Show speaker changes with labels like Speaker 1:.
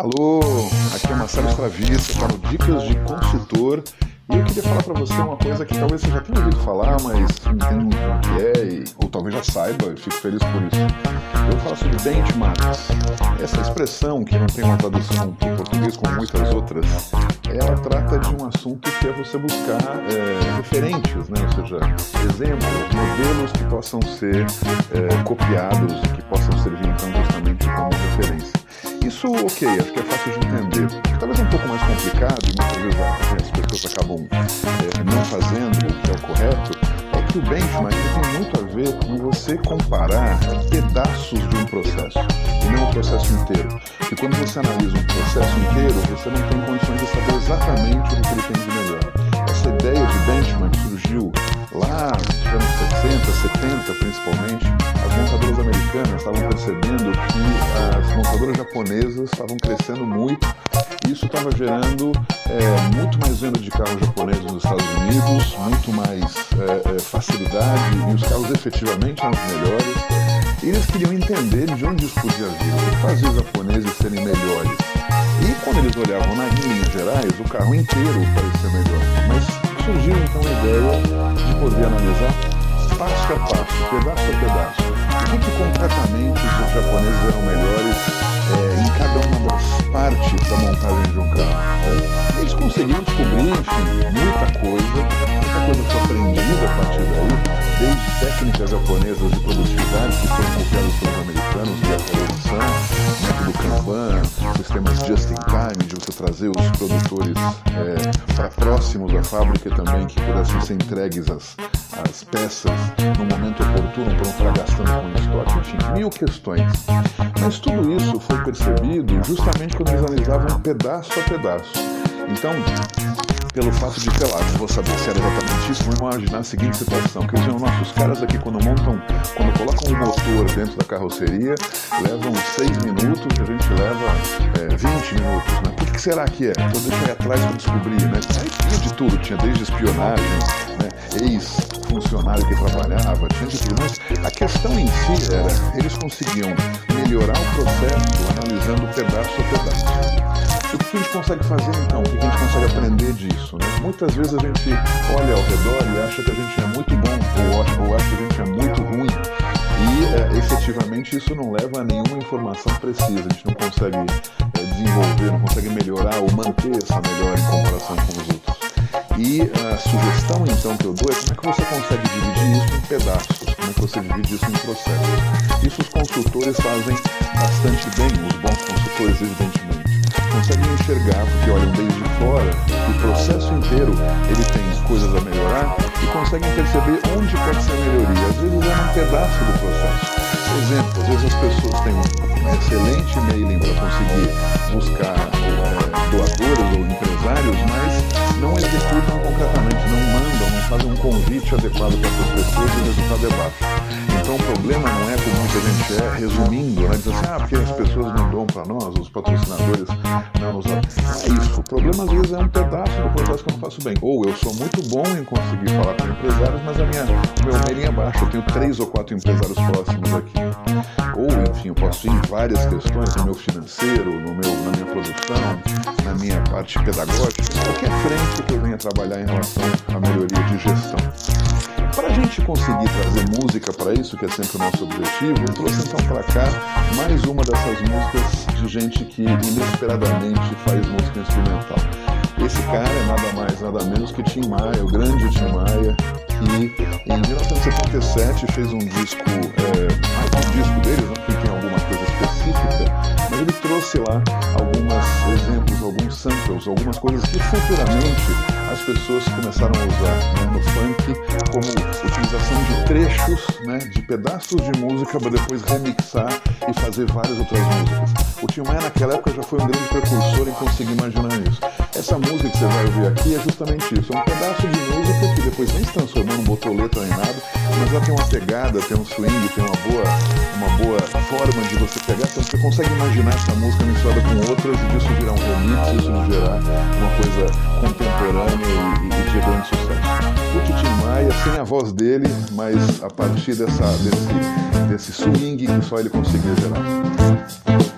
Speaker 1: Alô, aqui é Marcelo Stravista para Dicas de Consultor e eu queria falar para você uma coisa que talvez você já tenha ouvido falar, mas não entende muito o que é, e, ou talvez já saiba, eu fico feliz por isso. Eu falar sobre benchmarks. Essa expressão, que não tem uma tradução para o português como muitas outras, ela trata de um assunto que é você buscar é, referentes, né? ou seja, exemplos, modelos que possam ser é, copiados que possam servir então justamente como referência. Isso, ok, acho que é fácil de entender. Talvez um pouco mais complicado e muitas vezes as pessoas acabam é, não fazendo o que é o correto, é que o benchmark tem muito a ver com você comparar pedaços de um processo e não o processo inteiro. E quando você analisa um processo inteiro, você não tem condições de saber exatamente o que ele tem de melhor. Essa ideia de benchmark surgiu lá nos anos 60, 70 principalmente, as montadoras americanas estavam percebendo que as montadoras japonesas estavam crescendo muito e isso estava gerando é, muito mais venda de carros japoneses nos Estados Unidos, muito mais é, é, facilidade e os carros efetivamente eram os melhores. E eles queriam entender de onde isso podia vir, o que fazia os japoneses serem melhores. E quando eles olhavam na linhas gerais, o carro inteiro parecia melhor. Mas surgiu então a ideia de poder analisar passo a passo, pedaço a pedaço, o que, que concretamente os japoneses eram melhores é, em cada uma das partes da montagem de um carro. É. Eles conseguiram descobrir, enfim, muita coisa, muita coisa foi aprendida a partir daí, desde técnicas japonesas de produtividade que foram copiadas pelos americanos via corrupção, método Kanban, sistemas just in time, de você trazer os produtores é, para próximos da fábrica também, que pudessem ser entregues as, as peças no momento oportuno para não estar gastando com estoque, enfim, mil questões. Mas tudo isso foi percebido justamente quando eles analisavam pedaço a pedaço. Então, pelo fato de, sei lá, não vou saber se era exatamente isso, vou imaginar a seguinte situação, que diziam, nossos caras aqui quando montam, quando colocam um motor dentro da carroceria, levam 6 minutos e a gente leva é, 20 minutos, né? O que, que será que é? Então deixa eu ir atrás para descobrir, né? Aí tinha de tudo, tinha desde espionagem, né? ex-funcionário que trabalhava, tinha de tudo, mas a questão em si era, eles conseguiam melhorar o processo analisando pedaço a pedaço. O que a gente consegue fazer então? O que a gente consegue aprender disso? Né? Muitas vezes a gente olha ao redor e acha que a gente é muito bom ou, ou acha que a gente é muito ruim e é, efetivamente isso não leva a nenhuma informação precisa. A gente não consegue é, desenvolver, não consegue melhorar ou manter essa melhora em comparação com os outros. E a sugestão então que eu dou é como é que você consegue dividir isso em pedaços, como é que você divide isso em processos. Isso os consultores fazem bastante bem, os bons consultores, evidentemente conseguem enxergar, porque olham desde fora, o processo inteiro ele tem coisas a melhorar e conseguem perceber onde pode ser melhoria. Às vezes é um pedaço do processo. Por exemplo, às vezes as pessoas têm um excelente mailing para conseguir buscar é, doadores ou empresários, mas não executam concretamente, não mandam, não fazem um convite adequado para essas pessoas e o resultado é baixo. Então o problema não é como muita gente é, resumindo, né? Diz assim, ah, porque as pessoas não dão para nós, os patrocinadores não nos dão. É isso. O problema às vezes é um pedaço do processo que eu não faço bem. Ou eu sou muito bom em conseguir falar com empresários, mas a minha, o meu mailing é baixo. Eu tenho três ou quatro empresários próximos aqui. Ou, enfim, eu posso ir em várias questões, no meu financeiro, no meu, na minha produção, na minha parte pedagógica, qualquer frente que eu venha trabalhar em relação à melhoria de gestão. Para a gente conseguir trazer música para isso, que é sempre o nosso objetivo, eu trouxe então para cá mais uma dessas músicas de gente que inesperadamente faz música instrumental. Esse cara é nada mais, nada menos que Tim Maia, o grande Tim Maia, que em 1977 fez um disco, é, mais um disco dele, não ele trouxe lá alguns exemplos, alguns samples, algumas coisas que futuramente as pessoas começaram a usar né, no funk como utilização de trechos, né, de pedaços de música para depois remixar e fazer várias outras músicas. O Tim Maia naquela época já foi um grande precursor em conseguir imaginar isso. Essa música que você vai ouvir aqui é justamente isso, é um pedaço de música que depois nem se transformou, não botou letra nem nada, mas ela tem uma pegada, tem um swing, tem uma boa, uma boa forma de você pegar, então você consegue imaginar essa música misturada com outras e disso virar um remix, isso gerar uma coisa contemporânea e, e de grande sucesso. O Titi Maia, sem a voz dele, mas a partir dessa, desse, desse swing que só ele conseguia gerar.